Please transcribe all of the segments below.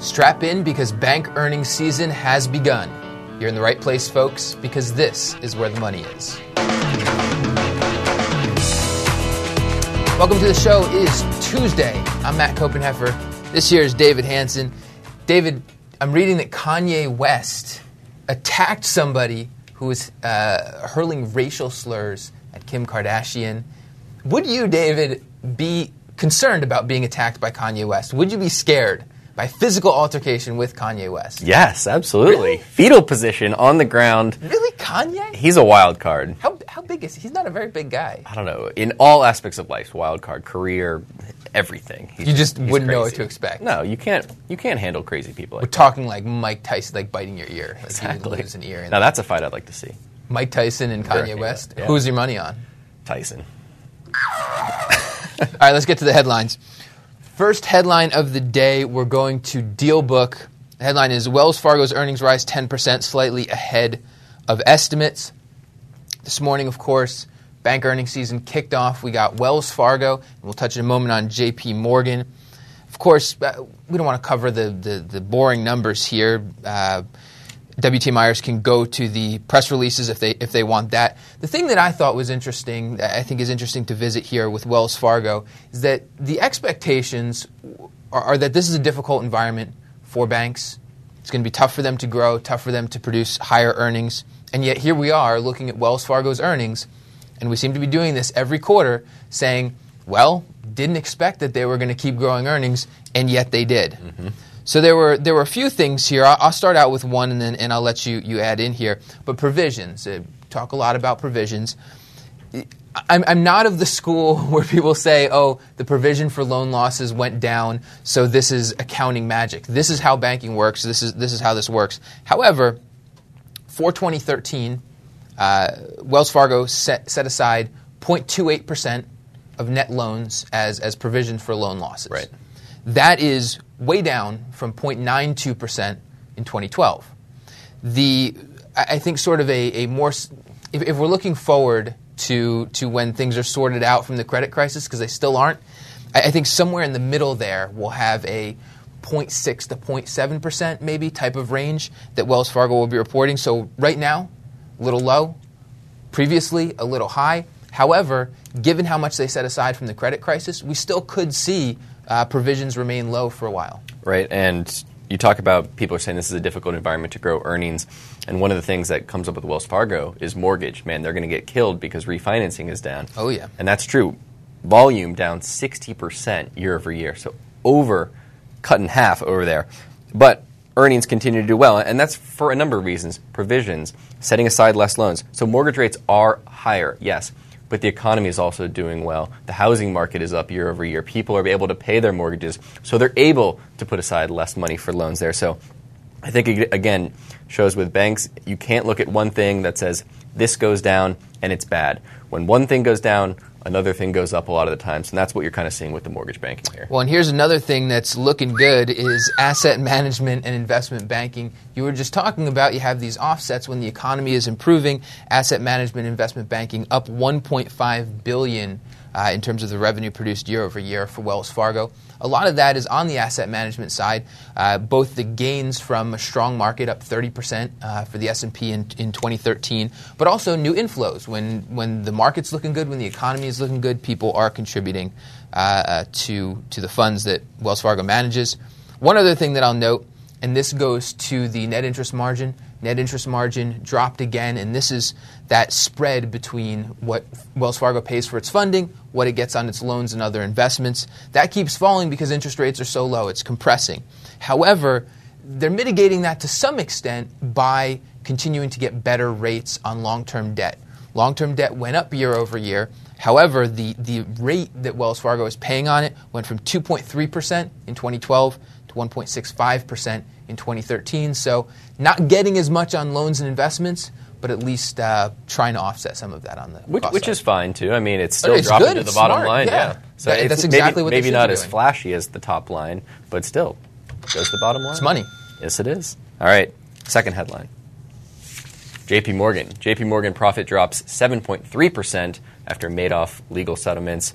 Strap in because bank earnings season has begun. You're in the right place, folks, because this is where the money is. Welcome to the show. It is Tuesday. I'm Matt Koppenheffer. This here is David Hanson. David, I'm reading that Kanye West attacked somebody who was uh, hurling racial slurs at Kim Kardashian. Would you, David, be concerned about being attacked by Kanye West? Would you be scared by physical altercation with Kanye West? Yes, absolutely. Really? Fetal position on the ground. Really, Kanye? He's a wild card. How, how big is he? He's not a very big guy. I don't know. In all aspects of life, wild card, career, everything. He's- You just wouldn't know what to expect. No, you can't. You can't handle crazy people We're like talking like Mike Tyson, like biting your ear. Like exactly. lose an ear. Now that. that's a fight I'd like to see. Mike Tyson and Kanye West. yeah. Who's your money on? Tyson. All right, let's get to the headlines. First headline of the day, we're going to Deal Book. The headline is Wells Fargo's earnings rise 10%, slightly ahead of estimates. This morning, of course, bank earnings season kicked off. We got Wells Fargo, and we'll touch in a moment on JP Morgan. Of course, uh, we don't want to cover the, the, the boring numbers here. Uh, WT Myers can go to the press releases if they if they want that. The thing that I thought was interesting, that I think is interesting to visit here with Wells Fargo, is that the expectations are, are that this is a difficult environment for banks. It's going to be tough for them to grow, tough for them to produce higher earnings, and yet here we are looking at Wells Fargo's earnings, and we seem to be doing this every quarter, saying, "Well, didn't expect that they were going to keep growing earnings, and yet they did." Mm-hmm. So there were there were a few things here. I'll, I'll start out with one, and then and I'll let you you add in here. But provisions. Uh, talk a lot about provisions. I'm, I'm not of the school where people say, "Oh, the provision for loan losses went down, so this is accounting magic. This is how banking works. This is this is how this works." However, for 2013, uh, Wells Fargo set, set aside 0.28 percent of net loans as as provision for loan losses. Right. That is way down from 0.92 percent in 2012 the I think sort of a, a more if, if we're looking forward to to when things are sorted out from the credit crisis because they still aren't, I, I think somewhere in the middle there we'll have a 0.6 to 0.7 percent maybe type of range that Wells Fargo will be reporting. So right now, a little low, previously a little high. However, given how much they set aside from the credit crisis, we still could see uh, provisions remain low for a while. right? And you talk about people are saying this is a difficult environment to grow earnings, and one of the things that comes up with Wells Fargo is mortgage. Man, they're going to get killed because refinancing is down. Oh, yeah. and that's true. Volume down sixty percent year over year, so over cut in half over there. But earnings continue to do well, and that's for a number of reasons. Provisions, setting aside less loans, so mortgage rates are higher, yes. But the economy is also doing well. The housing market is up year over year. People are able to pay their mortgages, so they're able to put aside less money for loans there. So I think, ag- again, shows with banks, you can't look at one thing that says this goes down and it's bad. When one thing goes down, another thing goes up a lot of the times. And that's what you're kind of seeing with the mortgage banking here. Well, and here's another thing that's looking good is asset management and investment banking. You were just talking about you have these offsets when the economy is improving. Asset management, investment banking up 1.5 billion uh, in terms of the revenue produced year over year for Wells Fargo. A lot of that is on the asset management side. Uh, both the gains from a strong market, up 30% uh, for the S&P in, in 2013, but also new inflows. When when the market's looking good, when the economy is looking good, people are contributing uh, uh, to to the funds that Wells Fargo manages. One other thing that I'll note, and this goes to the net interest margin. Net interest margin dropped again, and this is that spread between what Wells Fargo pays for its funding, what it gets on its loans and other investments. That keeps falling because interest rates are so low, it's compressing. However, they're mitigating that to some extent by continuing to get better rates on long term debt. Long term debt went up year over year. However, the, the rate that Wells Fargo is paying on it went from 2.3% in 2012 to 1.65% in 2013. So, not getting as much on loans and investments, but at least uh, trying to offset some of that on the Which, which is fine too. I mean, it's still it's dropping good, to the bottom smart, line. yeah. So That- that's maybe- exactly what they maybe not as flashy as the top line, but still goes to the bottom line. It's money. Yes, it is. All right. Second headline. JP Morgan. JP Morgan profit drops 7.3% after Madoff legal settlements.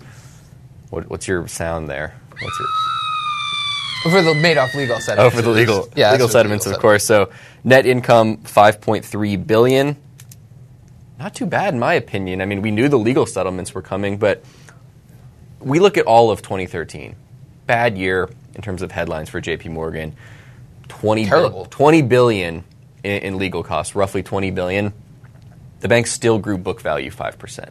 What, what's your sound there? What's your For the Madoff legal settlements. Oh, for the legal Yeah, legal settlements, legal of course. So net income five point three billion. Not too bad, in my opinion. I mean, we knew the legal settlements were coming, but we look at all of 2013. Bad year in terms of headlines for J.P. Morgan. 20 bi- Terrible. 20 billion in, in legal costs, roughly 20 billion. The bank still grew book value 5%.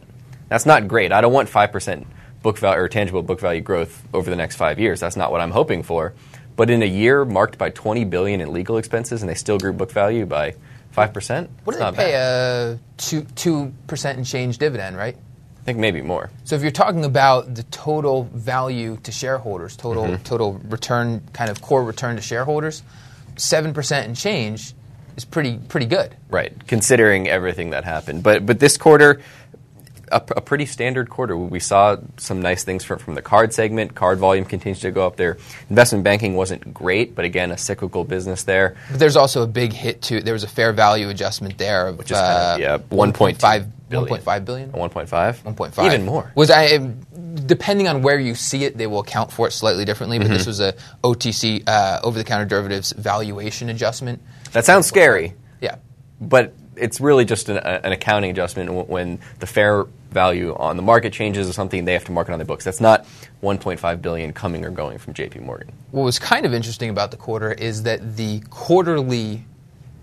That's not great. I don't want 5% book value or tangible book value growth over the next 5 years. That's not what I'm hoping for. But in a year marked by 20 billion in legal expenses and they still grew book value by 5%, What it's do they pay? bad. A two two percent and change dividend, right? I think maybe more. So if you're talking about the total value to shareholders, total Mm-hmm. total return, kind of core return to shareholders, seven percent and change is pretty pretty good. Right, considering everything that happened. But but this quarter, a, a pretty standard quarter. We saw some nice things from, from the card segment. Card volume continues to go up there. Investment banking wasn't great, but again, a cyclical business there. But there's also a big hit to there was a fair value adjustment there of Which is kind of, yeah, 1.2 1.5 billion. 1.5 billion. 1.5? 1.5. Even more. Was I depending on where you see it, they will account for it slightly differently. But Mm-hmm. this was a OTC uh, over the counter derivatives valuation adjustment. That sounds scary, but it's really just an, an accounting adjustment when the fair value on the market changes or something they have to mark it on their books. That's not 1.5 billion coming or going from JP Morgan. what was kind of interesting about the quarter is that the quarterly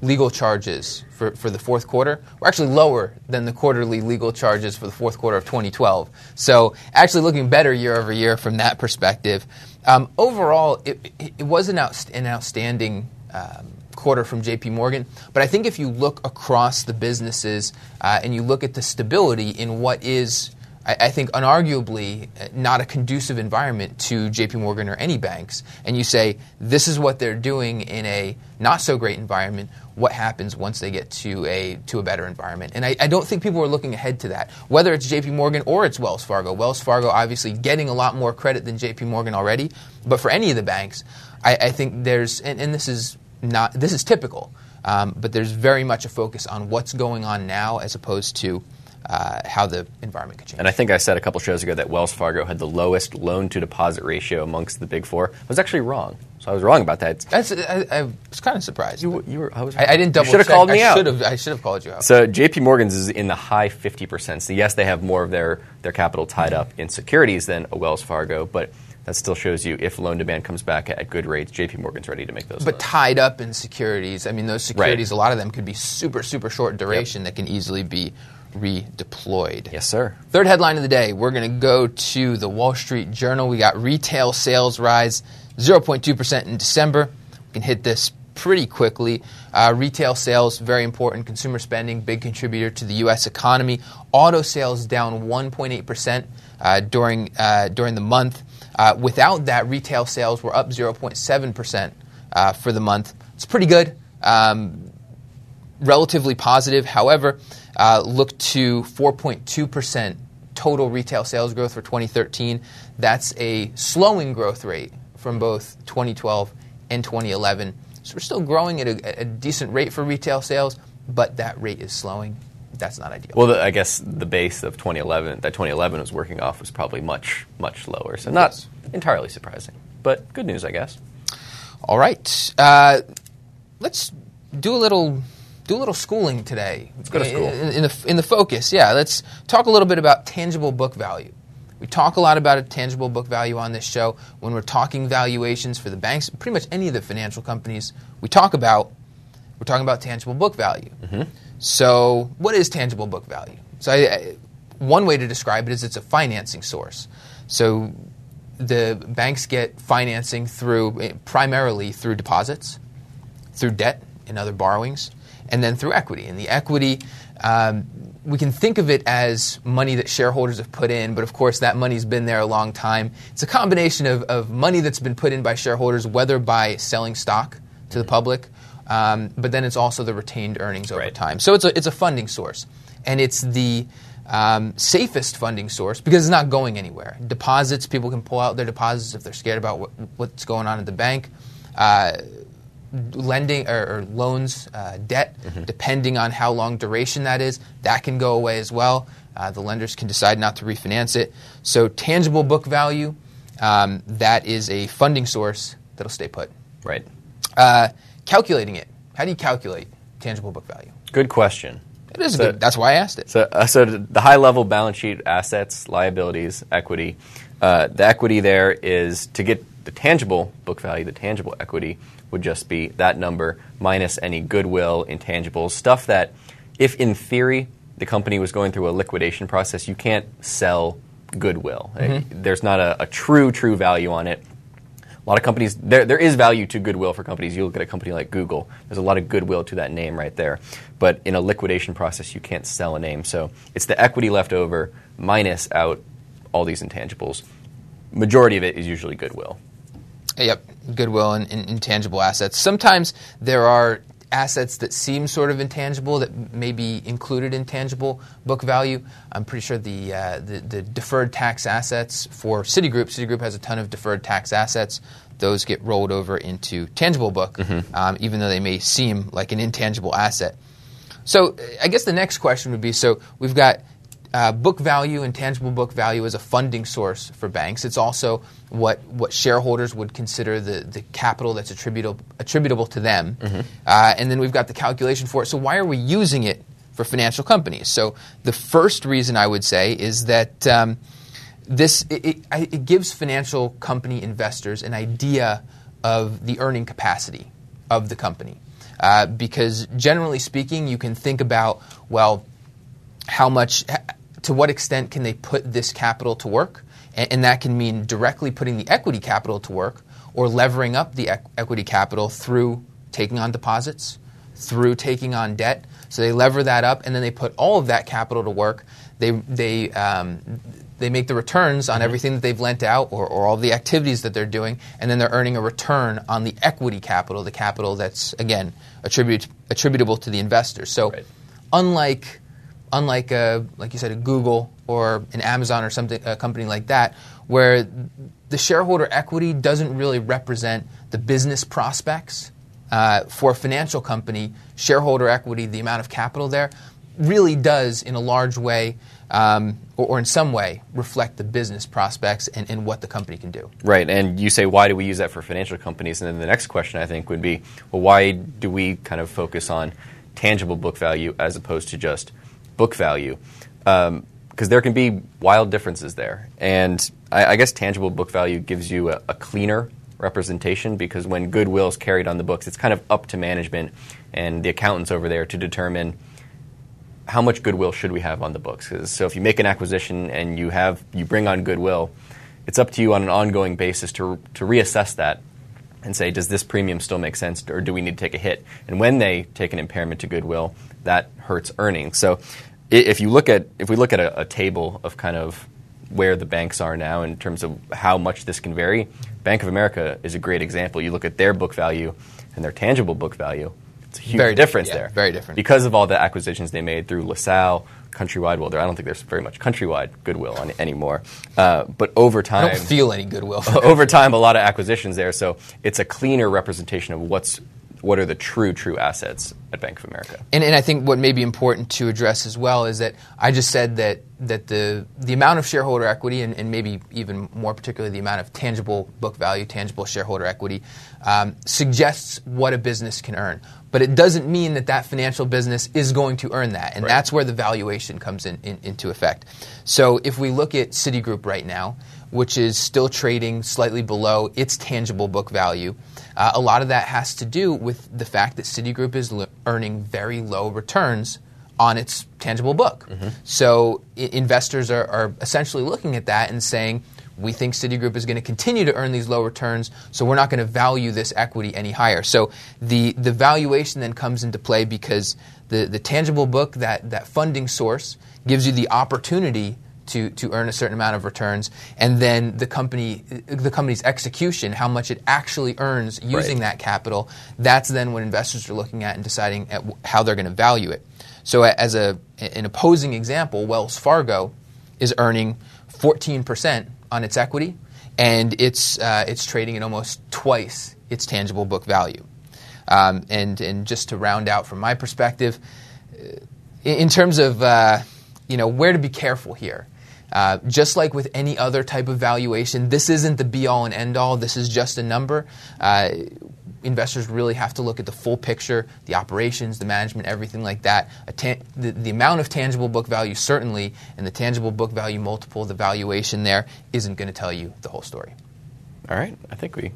legal charges for, for the fourth quarter were actually lower than the quarterly legal charges for the fourth quarter of 2012. So actually looking better year over year from that perspective. Um, overall, it, it, was an, an outstanding um, quarter from JP Morgan. But I think if you look across the businesses uh, and you look at the stability in what is I, think unarguably uh, not a conducive environment to JP Morgan or any banks, and you say this is what they're doing in a not so great environment, what happens once they get to a to a better environment? And I, I don't think people are looking ahead to that, whether it's JP Morgan or it's Wells Fargo. Wells Fargo obviously getting a lot more credit than JP Morgan already, but for any of the banks, I, I think there's and, and this is not this is typical, um, but there's very much a focus on what's going on now as opposed to uh, how the environment could change. And I think I said a couple shows ago that Wells Fargo had the lowest loan to deposit ratio amongst the big four. I was actually wrong. So I was wrong about that. That's, I, I was kind of surprised. You, you were, I was I, I didn't double. You should have check. called me I out. Should have, I should have called you out. So JP Morgan's is in the high 50%. So yes, they have more of their, their capital tied up in securities than a Wells Fargo, but that still shows you if loan demand comes back at good rates, JP Morgan's ready to make those but loans. tied up in securities. I mean, those securities. A lot of them could be super, super short duration that can easily be redeployed. yes, sir. Third headline of the day, we're going to go to the Wall Street Journal. We got retail sales rise 0.2% in December. We can hit this pretty quickly. Uh, retail sales, very important. Consumer spending, big contributor to the U.S. economy. Auto sales down 1.8% uh, during, uh, during the month. Uh, without that, retail sales were up 0.7% uh, for the month. It's pretty good. Um, relatively positive. However, uh, look to 4.2% total retail sales growth for 2013. That's a slowing growth rate from both 2012 and 2011. So we're still growing at a, at a decent rate for retail sales, but that rate is slowing. That's not ideal. Well, the, I guess the base of 2011 that 2011 was working off was probably much, much lower. So not Yes. entirely surprising, but good news, I guess. All right, uh, let's do a little do a little schooling today. Let's go to school. in, in the in the focus. Yeah, let's talk a little bit about tangible book value. We talk a lot about a tangible book value on this show when we're talking valuations for the banks, pretty much any of the financial companies we talk about. We're talking about tangible book value. So, what is tangible book value? So, I, I, one way to describe it is it's a financing source. So, the banks get financing through eh, primarily through deposits, through debt and other borrowings, and then through equity. And the equity, um, we can think of it as money that shareholders have put in, but of course that money's been there a long time. It's a combination of, of money that's been put in by shareholders, whether by selling stock to the public, um, but then it's also the retained earnings over Right. time. So it's a, it's a funding source. And it's the um, safest funding source because it's not going anywhere. Deposits, people can pull out their deposits if they're scared about what, what's going on at the bank. Uh, lending or, or loans, uh, debt, depending on how long duration that is, that can go away as well. Uh, the lenders can decide not to refinance it. So, tangible book value, um, that is a funding source that that'll stay put. Right. Calculating it. How do you calculate tangible book value? Good question. It is So- good. That's why I asked it. So, uh, so the high level balance sheet assets, liabilities, equity. Uh, the equity there is to get the tangible book value, the tangible equity would just be that number minus any goodwill, intangibles, stuff that, if in theory the company was going through a liquidation process, you can't sell goodwill. Uh, There's not a, a true, true value on it. A lot of companies, there, there is value to goodwill for companies. You look at a company like Google, there's a lot of goodwill to that name right there. But in a liquidation process, you can't sell a name. So it's the equity left over minus out all these intangibles. Majority of it is usually goodwill. Yep, goodwill and, and intangible assets. Sometimes there are assets that seem sort of intangible that may be included in tangible book value. I'm pretty sure the, uh, the the deferred tax assets for Citigroup. Citigroup has a ton of deferred tax assets. Those get rolled over into tangible book, um, even though they may seem like an intangible asset. So I guess the next question would be: so we've got uh, book value and tangible book value is a funding source for banks. It's also what what shareholders would consider the, the capital that's attributable attributable to them. Uh, and then we've got the calculation for it. So why are we using it for financial companies? So the first reason I would say is that. Um, this it, it, it gives financial company investors an idea of the earning capacity of the company, uh, because generally speaking, you can think about well, how much, to what extent can they put this capital to work, and, and that can mean directly putting the equity capital to work, or levering up the equ- equity capital through taking on deposits, through taking on debt. So they lever that up, and then they put all of that capital to work. They they um, they make the returns on everything that they've lent out or, or all the activities that they're doing, and then they're earning a return on the equity capital, the capital that's again attribute, attributable to the investors. So, Right. unlike unlike a, like you said a Google or an Amazon or something a company like that, where the shareholder equity doesn't really represent the business prospects. Uh, for a financial company, shareholder equity, the amount of capital there, really does, in a large way, um, or, or in some way, reflect the business prospects and, and what the company can do. Right, and you say, why do we use that for financial companies? And then the next question, I think, would be, well, why do we kind of focus on tangible book value as opposed to just book value? Um, because there can be wild differences there. And I, I guess tangible book value gives you a, a cleaner representation because when goodwill is carried on the books, it's kind of up to management and the accountants over there to determine how much goodwill should we have on the books. So if you make an acquisition and you have you bring on goodwill, it's up to you on an ongoing basis to to reassess that and say, does this premium still make sense, or do we need to take a hit? And when they take an impairment to goodwill, that hurts earnings. So if you look at if we look at a, a table of kind of where the banks are now in terms of how much this can vary, Bank of America is a great example. You look at their book value and their tangible book value. It's a huge Very difference yeah, there. very different. Because of all the acquisitions they made through LaSalle, Countrywide. Well, there, I don't think there's very much Countrywide goodwill on anymore. Uh, but over I time, don't feel any goodwill. Over time, a lot of acquisitions there, so it's a cleaner representation of what's what are the true true assets at Bank of America. And, and I think what may be important to address as well is that I just said that that the the amount of shareholder equity and, and maybe even more particularly the amount of tangible book value, tangible shareholder equity, um, suggests what a business can earn. But it doesn't mean that that financial business is going to earn that, and Right. that's where the valuation comes in, in, into effect. So if we look at Citigroup right now, which is still trading slightly below its tangible book value. Uh, a lot of that has to do with the fact that Citigroup is earning very low returns on its tangible book. So I- investors are, are essentially looking at that and saying, we think Citigroup is going to continue to earn these low returns, so we're not going to value this equity any higher. So the, the valuation then comes into play because the, the tangible book, that, that funding source, gives you the opportunity to, to earn a certain amount of returns, and then the company the company's execution, how much it actually earns using Right. that capital, that's then what investors are looking at and deciding at how they're going to value it. So, as a an opposing example, Wells Fargo is earning 14% on its equity, and it's uh, it's trading at almost twice its tangible book value. Um, and and just to round out from my perspective, in in terms of uh, you know where to be careful here, Uh, just like with any other type of valuation, this isn't the be all and end all. This is just a number. Uh, investors really have to look at the full picture, the operations, the management, everything like that. Ta- the, the amount of tangible book value, certainly, and the tangible book value multiple, the valuation there, isn't going to tell you the whole story. All right. I think we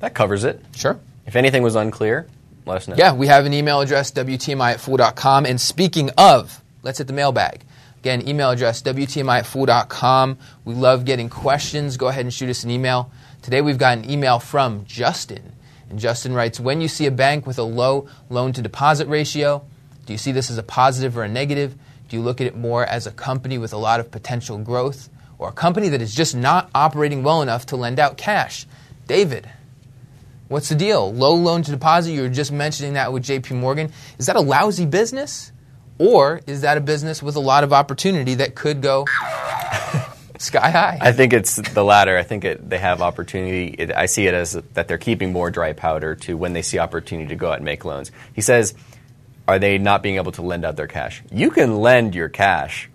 that covers it. Sure. If anything was unclear, let us know. Yeah, we have an email address, WTMI at fool.com. And speaking of, let's hit the mailbag. Again, email address, WTMI at fool.com. We love getting questions. Go ahead and shoot us an email. Today we've got an email from Justin. And Justin writes When you see a bank with a low loan to deposit ratio, do you see this as a positive or a negative? Do you look at it more as a company with a lot of potential growth or a company that is just not operating well enough to lend out cash? David, what's the deal? Low loan to deposit, you were just mentioning that with JP Morgan. Is that a lousy business? Or is that a business with a lot of opportunity that could go sky high? I think it's the latter. I think it, they have opportunity. It, I see it as that they're keeping more dry powder to when they see opportunity to go out and make loans. He says, are they not being able to lend out their cash? You can lend your cash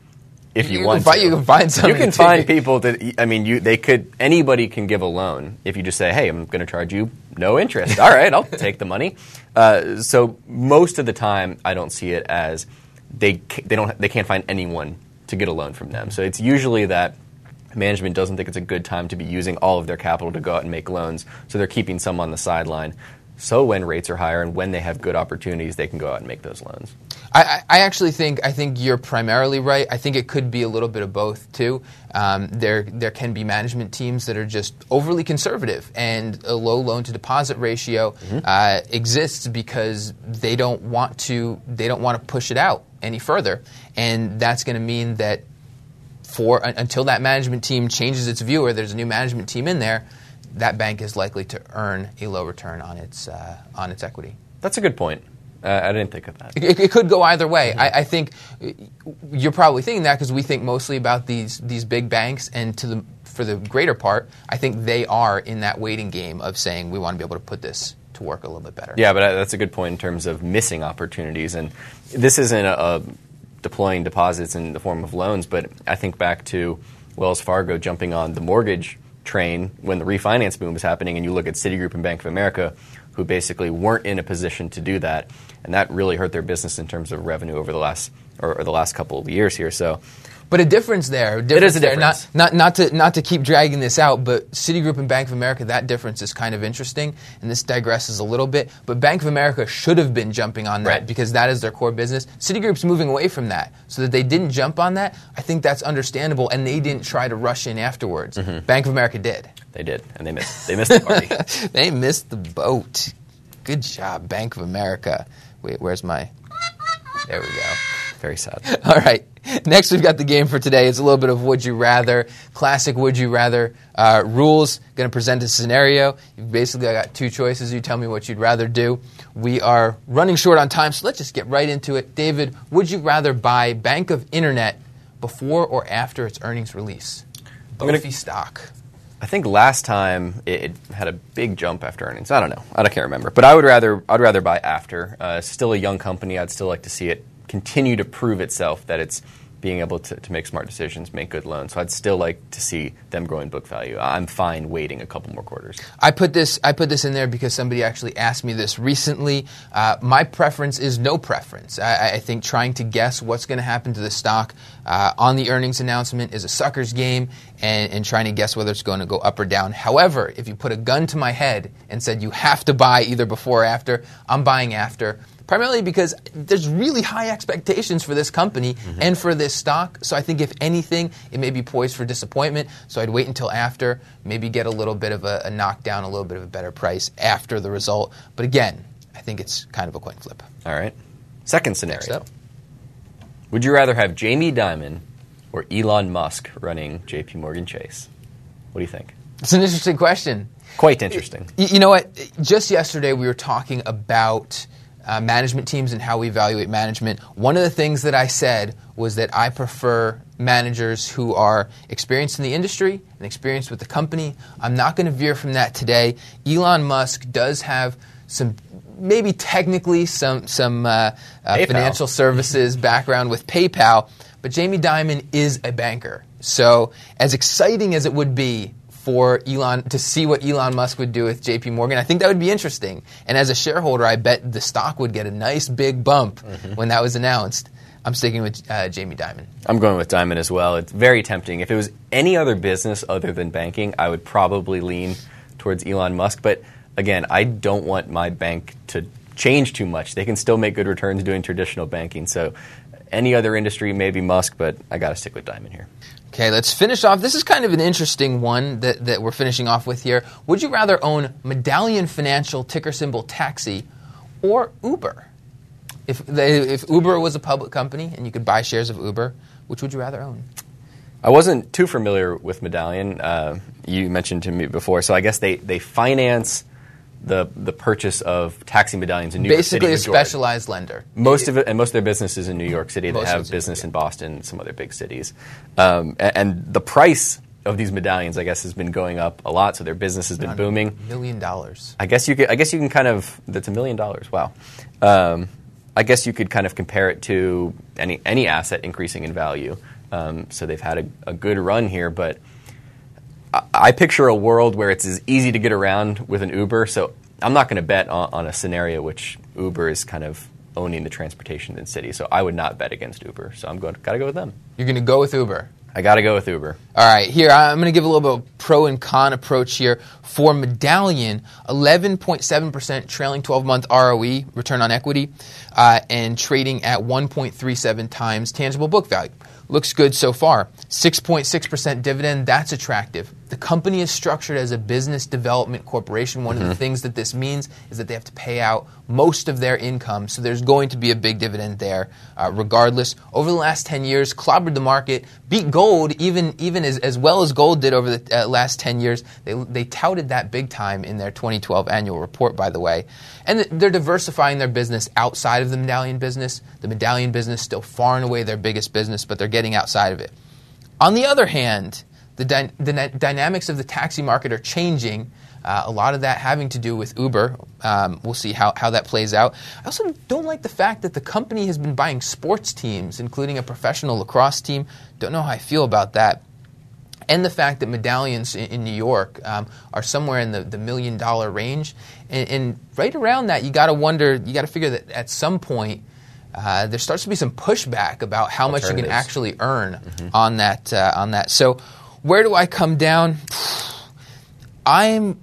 if you, You want can find- to. you can find You can find people that I mean, you they could anybody can give a loan if you just say, "Hey, I'm going to charge you no interest." All right, I'll take the money. Uh, so most of the time, I don't see it as they they don't they can't find anyone to get a loan from them. So it's usually that management doesn't think it's a good time to be using all of their capital to go out and make loans. So they're keeping some on the sideline. So when rates are higher and when they have good opportunities, they can go out and make those loans. I, I actually think I think you're primarily right. I think it could be a little bit of both too. Um, there there can be management teams that are just overly conservative, and a low loan to deposit ratio uh, exists because they don't want to they don't want to push it out any further, and that's going to mean that for un- until that management team changes its view or there's a new management team in there, that bank is likely to earn a low return on its uh, on its equity. That's a good point. Uh, I didn't think of that. It, it could go either way. I, I think uh, you're probably thinking that because we think mostly about these these big banks, and to the for the greater part, I think they are in that waiting game of saying we want to be able to put this to work a little bit better. Yeah, but uh, that's a good point in terms of missing opportunities. And this isn't a, a deploying deposits in the form of loans, but I think back to Wells Fargo jumping on the mortgage train when the refinance boom was happening, and you look at Citigroup and Bank of America, who basically weren't in a position to do that, and that really hurt their business in terms of revenue over the last or, or the last couple of years here. So. But a difference there. is difference a there. difference. Not, not, not, to, not to keep dragging this out, but Citigroup and Bank of America, that difference is kind of interesting, and this digresses a little bit. But Bank of America should have been jumping on that Right. because that is their core business. Citigroup's moving away from that. So that they didn't jump on that, I think that's understandable, and they didn't try to rush in afterwards. Mm-hmm. Bank of America did. They did, and they missed. They missed the party. they missed the boat. Good job, Bank of America. Wait, where's my. There we go. Very sad. All right. Next, we've got the game for today. It's a little bit of Would You Rather, classic Would You Rather uh, rules. Going to present a scenario. You've basically I got two choices. You tell me what you'd rather do. We are running short on time, so let's just get right into it. David, would you rather buy Bank of Internet before or after its earnings release? gonna- Bofi stock. I think last time it, it had a big jump after earnings. I don't know. I can't remember. But I would rather I'd rather buy after. Uh, still a young company. I'd still like to see it continue to prove itself that it's being able to, to make smart decisions, make good loans. So I'd still like to see them growing book value. I'm fine waiting a couple more quarters. I put this. I put this in there because somebody actually asked me this recently. Uh, my preference is no preference. I, I think trying to guess what's going to happen to the stock uh, on the earnings announcement is a sucker's game, and, and trying to guess whether it's going to go up or down. However, if you put a gun to my head and said you have to buy either before or after, I'm buying after. Primarily because there's really high expectations for this company mm-hmm. and for this stock. So I think if anything, it may be poised for disappointment. So I'd wait until after, maybe get a little bit of a, a knockdown, a little bit of a better price after the result. But again, I think it's kind of a coin flip. All right. Second scenario. Would you rather have Jamie Dimon or Elon Musk running JP Morgan Chase? What do you think? It's an interesting question. Quite interesting. You know what? Just yesterday, we were talking about uh, management teams and how we evaluate management. One of the things that I said was that I prefer managers who are experienced in the industry and experienced with the company. I'm not going to veer from that today. Elon Musk does have some. Maybe technically some some uh, uh, financial services background with PayPal, but Jamie Dimon is a banker. So, as exciting as it would be for Elon to see what Elon Musk would do with JP Morgan, I think that would be interesting. And as a shareholder, I bet the stock would get a nice big bump when that was announced. I'm sticking with uh, Jamie Dimon. I'm going with Dimon as well. It's very tempting. If it was any other business other than banking, I would probably lean towards Elon Musk. But again, I don't want my bank to change too much. They can still make good returns doing traditional banking. So any other industry, maybe Musk, but I got to stick with Dimon here. Okay, let's finish off. This is kind of an interesting one that, that we're finishing off with here. Would you rather own Medallion Financial, ticker symbol taxi, or Uber? If, they, if Uber was a public company and you could buy shares of Uber, which would you rather own? I wasn't too familiar with Medallion. Uh, you mentioned to me before, so I guess they, they finance the the purchase of taxi medallions in New Basically, York a City. majority. specialized lender. Most of it, and most of their business is in New York City. They Most have business in Boston, and some other big cities. Um, a- and, the price of these medallions, I guess, has been going up a lot. So their business has been booming. Million dollars. I guess you could. I guess you can kind of. That's a million dollars. Wow. Um, I guess you could kind of compare it to any any asset increasing in value. Um, so they've had a, a good run here, but I, picture a world where it's as easy to get around with an Uber. So I'm not going to bet on, on a scenario which Uber is kind of owning the transportation in cities. So I would not bet against Uber. So I'm going. Got to go with them. You're going to go with Uber. I got to go with Uber. All right, here I'm going to give a little bit of pro and con approach here. For Medallion, 11.7% trailing 12 month ROE, return on equity, uh, and trading at 1.37 times tangible book value. Looks good so far. 6.6% dividend, that's attractive. The company is structured as a business development corporation. One of the things that this means is that they have to pay out most of their income, so there's going to be a big dividend there uh, regardless. Over the last 10 years, clobbered the market, beat gold even, even as, as well as gold did over the uh, last 10 years. They, they touted that big time in their 2012 annual report, by the way. And th- they're diversifying their business outside of the medallion business. The medallion business is still far and away their biggest business, but they're getting outside of it. On the other hand, the, dy- the dy- dynamics of the taxi market are changing. Uh, a lot of that having to do with Uber. Um, we'll see how, how that plays out. I also don't like the fact that the company has been buying sports teams, including a professional lacrosse team. Don't know how I feel about that. And the fact that medallions in, in New York um, are somewhere in the, the million dollar range. And, and right around that, you got to wonder, you got to figure that at some point, uh, there starts to be some pushback about how much you can actually earn on that. Uh, on that. So, where do I come down? I'm.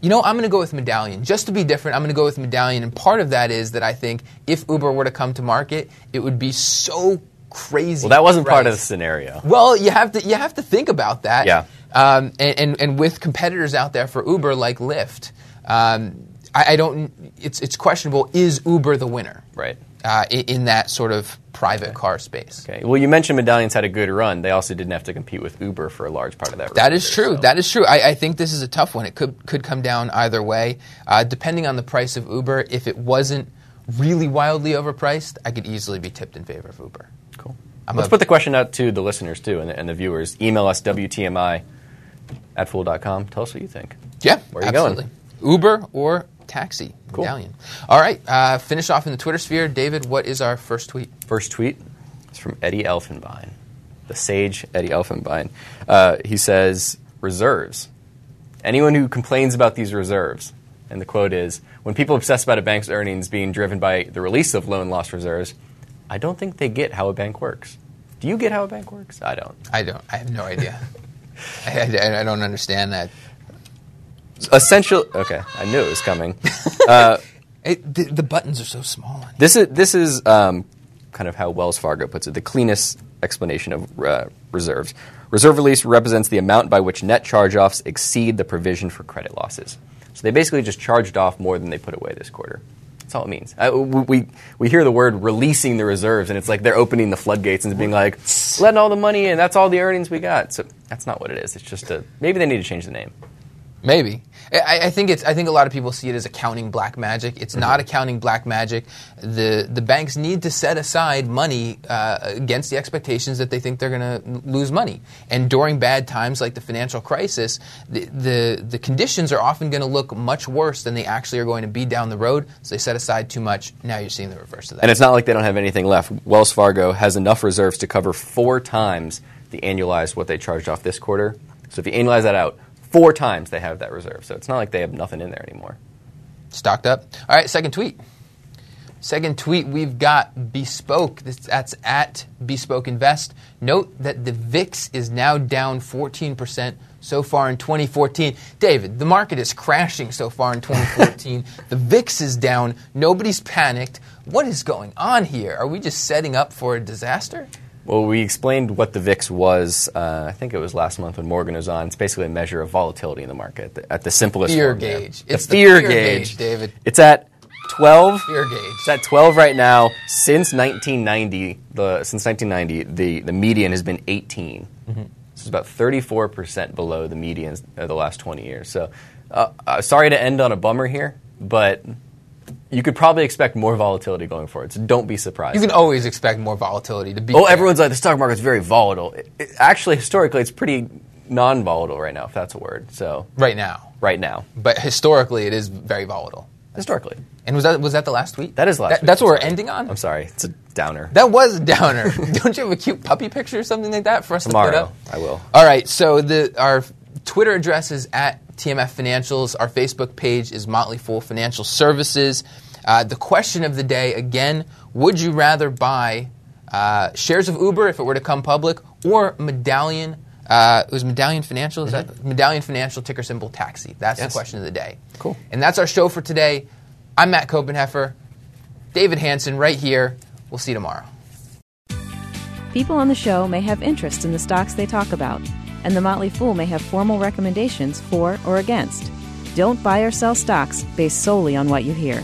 You know, I'm going to go with Medallion. Just to be different, I'm going to go with Medallion. And part of that is that I think if Uber were to come to market, it would be so crazy. Well, that wasn't part of the scenario. Well, you have to you have to think about that. Yeah. Um, and, and and with competitors out there for Uber like Lyft, um, I, I don't. It's it's questionable. Is Uber the winner? Right. Uh, in, in that sort of private car space. Okay. Well, you mentioned Medallions had a good run. They also didn't have to compete with Uber for a large part of that. That is true. so- That is true. I, I think this is a tough one. It could could come down either way, uh, depending on the price of Uber. If it wasn't really wildly overpriced, I could easily be tipped in favor of Uber. Cool. I'm Let's a- put the question out to the listeners too and the, and the viewers. Email us WTMI at fool.com. Tell us what you think. Yeah, Where are you going? Uber or taxi Cool. medallion. All right, uh, finish off in the Twitter sphere. David, what is our first tweet? First tweet is from Eddie Elfenbein, the sage Eddie Elfenbein. Uh, he says, Reserves. Anyone who complains about these reserves, and the quote is, when people obsess about a bank's earnings being driven by the release of loan loss reserves, I don't think they get how a bank works. Do you get how a bank works? I don't. I don't. I have no idea. I, I, I don't understand that. Essential. Okay, I knew it was coming. It, the, the buttons are so small. This is this is um, kind of how Wells Fargo puts it. The cleanest explanation of uh, reserves. Reserve release represents the amount by which net charge-offs exceed the provision for credit losses. So they basically just charged off more than they put away this quarter. That's all it means. Uh, we, we we hear the word releasing the reserves, and it's like they're opening the floodgates and being like, letting all the money in. That's all the earnings we got. So that's not what it is. It's just a maybe they need to change the name. Maybe. I, I think it's. I think a lot of people see it as accounting black magic. It's not accounting black magic. The the banks need to set aside money uh, against the expectations that they think they're going to lose money. And during bad times like the financial crisis, the the, the conditions are often going to look much worse than they actually are going to be down the road. So they set aside too much. Now you're seeing the reverse of that. And it's not like they don't have anything left. Wells Fargo has enough reserves to cover four times the annualized what they charged off this quarter. So if you annualize that out, four times they have that reserve. So it's not like they have nothing in there anymore. stocked up. All right, second tweet. Second tweet, we've got Bespoke. That's at Bespoke Invest. Note that the VIX is now down 14% so far in 2014. David, the market is crashing so far in 2014. the VIX is down. Nobody's panicked. What is going on here? Are we just setting up for a disaster? Well, we explained what the VIX was. Uh, I think it was last month when Morgan was on. It's basically a measure of volatility in the market at the, at the simplest Fear there. gauge. It's the fear, fear gauge. gauge, David. It's at 12. Fear gauge. It's at 12 right now. Since 1990, the since 1990, the, the median has been 18. Mm-hmm. This is about 34 percent below the median of the last 20 years. So, uh, uh, sorry to end on a bummer here, but you could probably expect more volatility going forward. So don't be surprised. You can always expect more volatility to be. Oh, fair. everyone's like the stock market's very volatile. It, it- actually, historically, it's pretty non-volatile right now, if that's a word. So right now. right now, But historically, it is very volatile. historically, And was that was that the last tweet? that is last. That-. That's what we're sorry. ending on. I'm sorry, it's a downer. That was a downer. Don't you have a cute puppy picture or something like that for us to put Tomorrow, up? I will. All right. So the our Twitter address is at TMF Financials. Our Facebook page is Motley Fool Financial Services. Uh, the question of the day again: Would you rather buy uh, shares of Uber if it were to come public, or Medallion? Uh, it was Medallion Financial. Is that Medallion Financial ticker symbol taxi? That's Yes. the question of the day. Cool. And that's our show for today. I'm Matt Koppenheffer. David Hanson right here. We'll see you tomorrow. People on the show may have interest in the stocks they talk about, and the Motley Fool may have formal recommendations for or against. Don't buy or sell stocks based solely on what you hear.